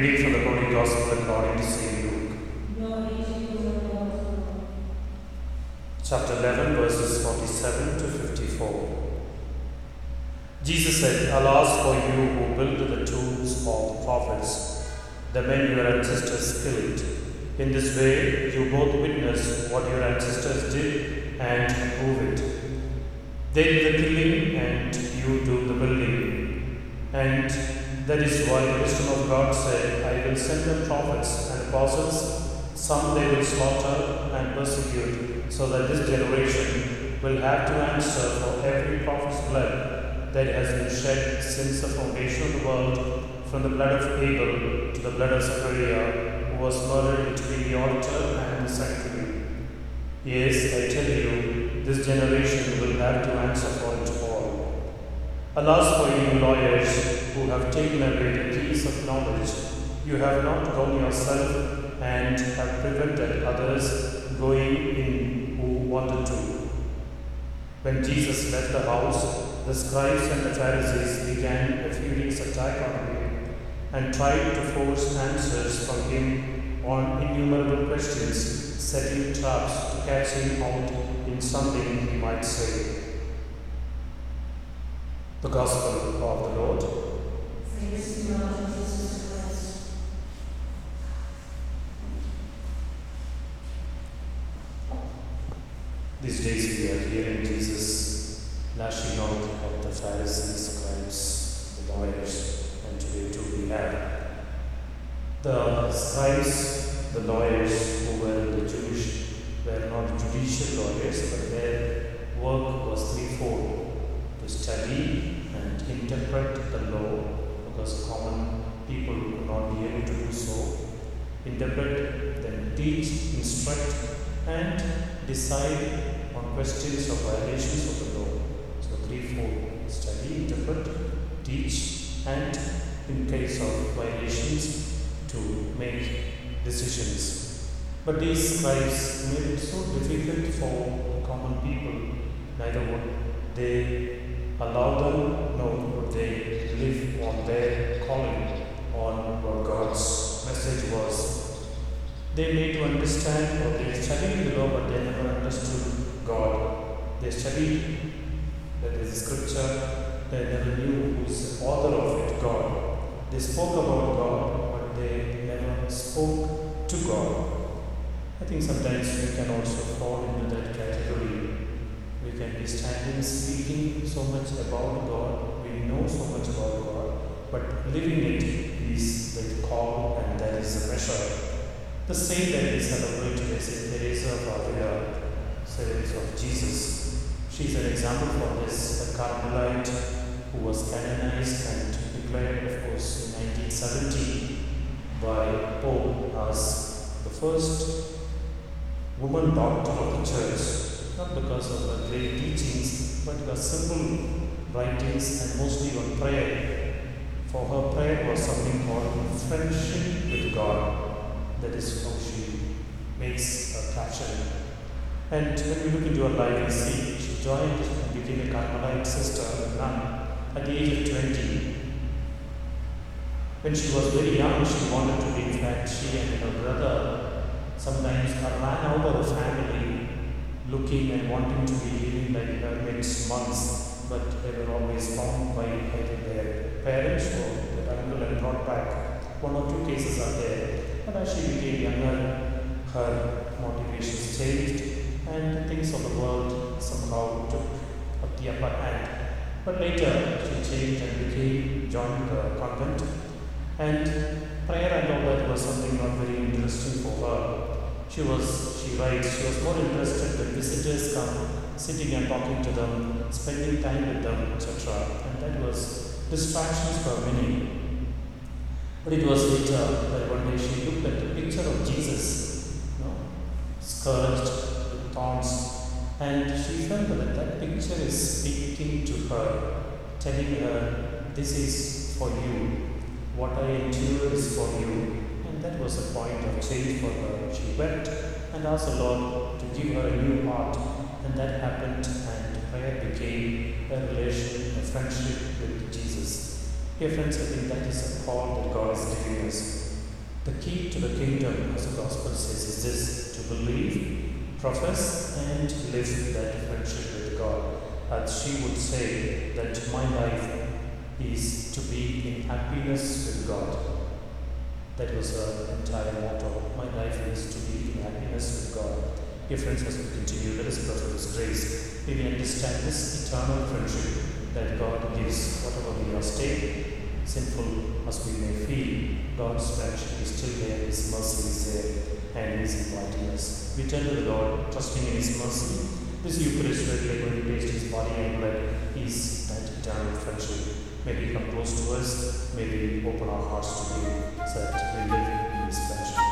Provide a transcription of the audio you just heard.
Reading from the Holy Gospel according to St. Luke. Chapter 11, verses 47 to 54. Jesus said, Alas for you who build the tombs of the prophets, the men your ancestors killed. In this way, you both witness what your ancestors did and prove it. They did the killing and you do the building. And that is why the wisdom of God said, I will send them prophets and apostles, some they will slaughter and persecute, so that this generation will have to answer for every prophet's blood that has been shed since the foundation of the world, from the blood of Abel to the blood of Zechariah, who was murdered between the altar and the sanctuary. Yes, I tell you, this generation will have to answer for it all. Alas for you lawyers who have taken away the keys of knowledge, you have not gone yourself and have prevented others going in who wanted to. When Jesus left the house, the scribes and the Pharisees began a furious attack on him and tried to force answers from him on innumerable questions, setting traps to catch him out in something he might say. The Gospel of the Lord. These days we are hearing Jesus lashing out at the Pharisees, scribes, the lawyers, and today too we have the scribes, the lawyers who were the Jewish were not judicial lawyers, but their work was threefold study and interpret the law because common people could not be able to do so. Interpret, then teach, instruct, and decide on questions of violations of the law. So, threefold study, interpret, teach, and in case of violations, to make decisions. But these scribes made it so difficult for common people. Neither would they allow them, know they live on their calling, on what God's message was. They made to understand or they studied the law, but they never understood God. They studied that is the scripture, they never knew who's the author of it, God. They spoke about God, but they never spoke to God. I think sometimes we can also fall into that category. We can be standing speaking so much about God, we know so much about God, but living it is the call and that is the measure. The saint that we celebrate today is Teresa of Avila, Teresa of Jesus. She is an example for this, a Carmelite who was canonized and declared, of course, in 1970 by Pope as the first woman doctor of the church, not because of her great teachings, but her simple writings and mostly on prayer. For her prayer was something called friendship with God. That is how she makes a caption. And when we look into her life, we see she joined and became a Carmelite sister, a nun, at the age of 20. When she was very young, she wanted to be, in fact, she and her brother sometimes ran out of the family looking and wanting to be living like hermits monks, but they were always found by either their parents or their uncle and brought back. One or two cases are there. But as she became younger, her motivations changed and things of the world somehow took up the upper hand. But later she changed and became joined the convent and prayer and all that was something not very interesting for her. She was, she writes, she was more interested when visitors come, sitting and talking to them, spending time with them, etc. And that was distractions for many. But it was later that one day she looked at the picture of Jesus, you know, scourged with thorns, and she felt that that picture is speaking to her, telling her, This is for you. What I endure is for you. That was a point of change for her. She wept and asked the Lord to give her a new heart. And that happened, and prayer became a relation, a friendship with Jesus. Dear friends, I think that is a call that God is giving us. The key to the kingdom, as the gospel says, is this to believe, profess, and live that friendship with God. As she would say, that my life is to be in happiness with God. That was uh, her entire motto. My life is to be in happiness with God. Dear friends, as continue, let us pray for His grace. May we understand this eternal friendship that God gives, whatever we are staying, sinful as we may feel, God's friendship is still there, His mercy is there, and He is inviting us. We turn to the Lord, trusting in His mercy. This Eucharist where we are going to taste His body and blood is that eternal friendship. May come close to us. May open our hearts to you so that we live in this fashion.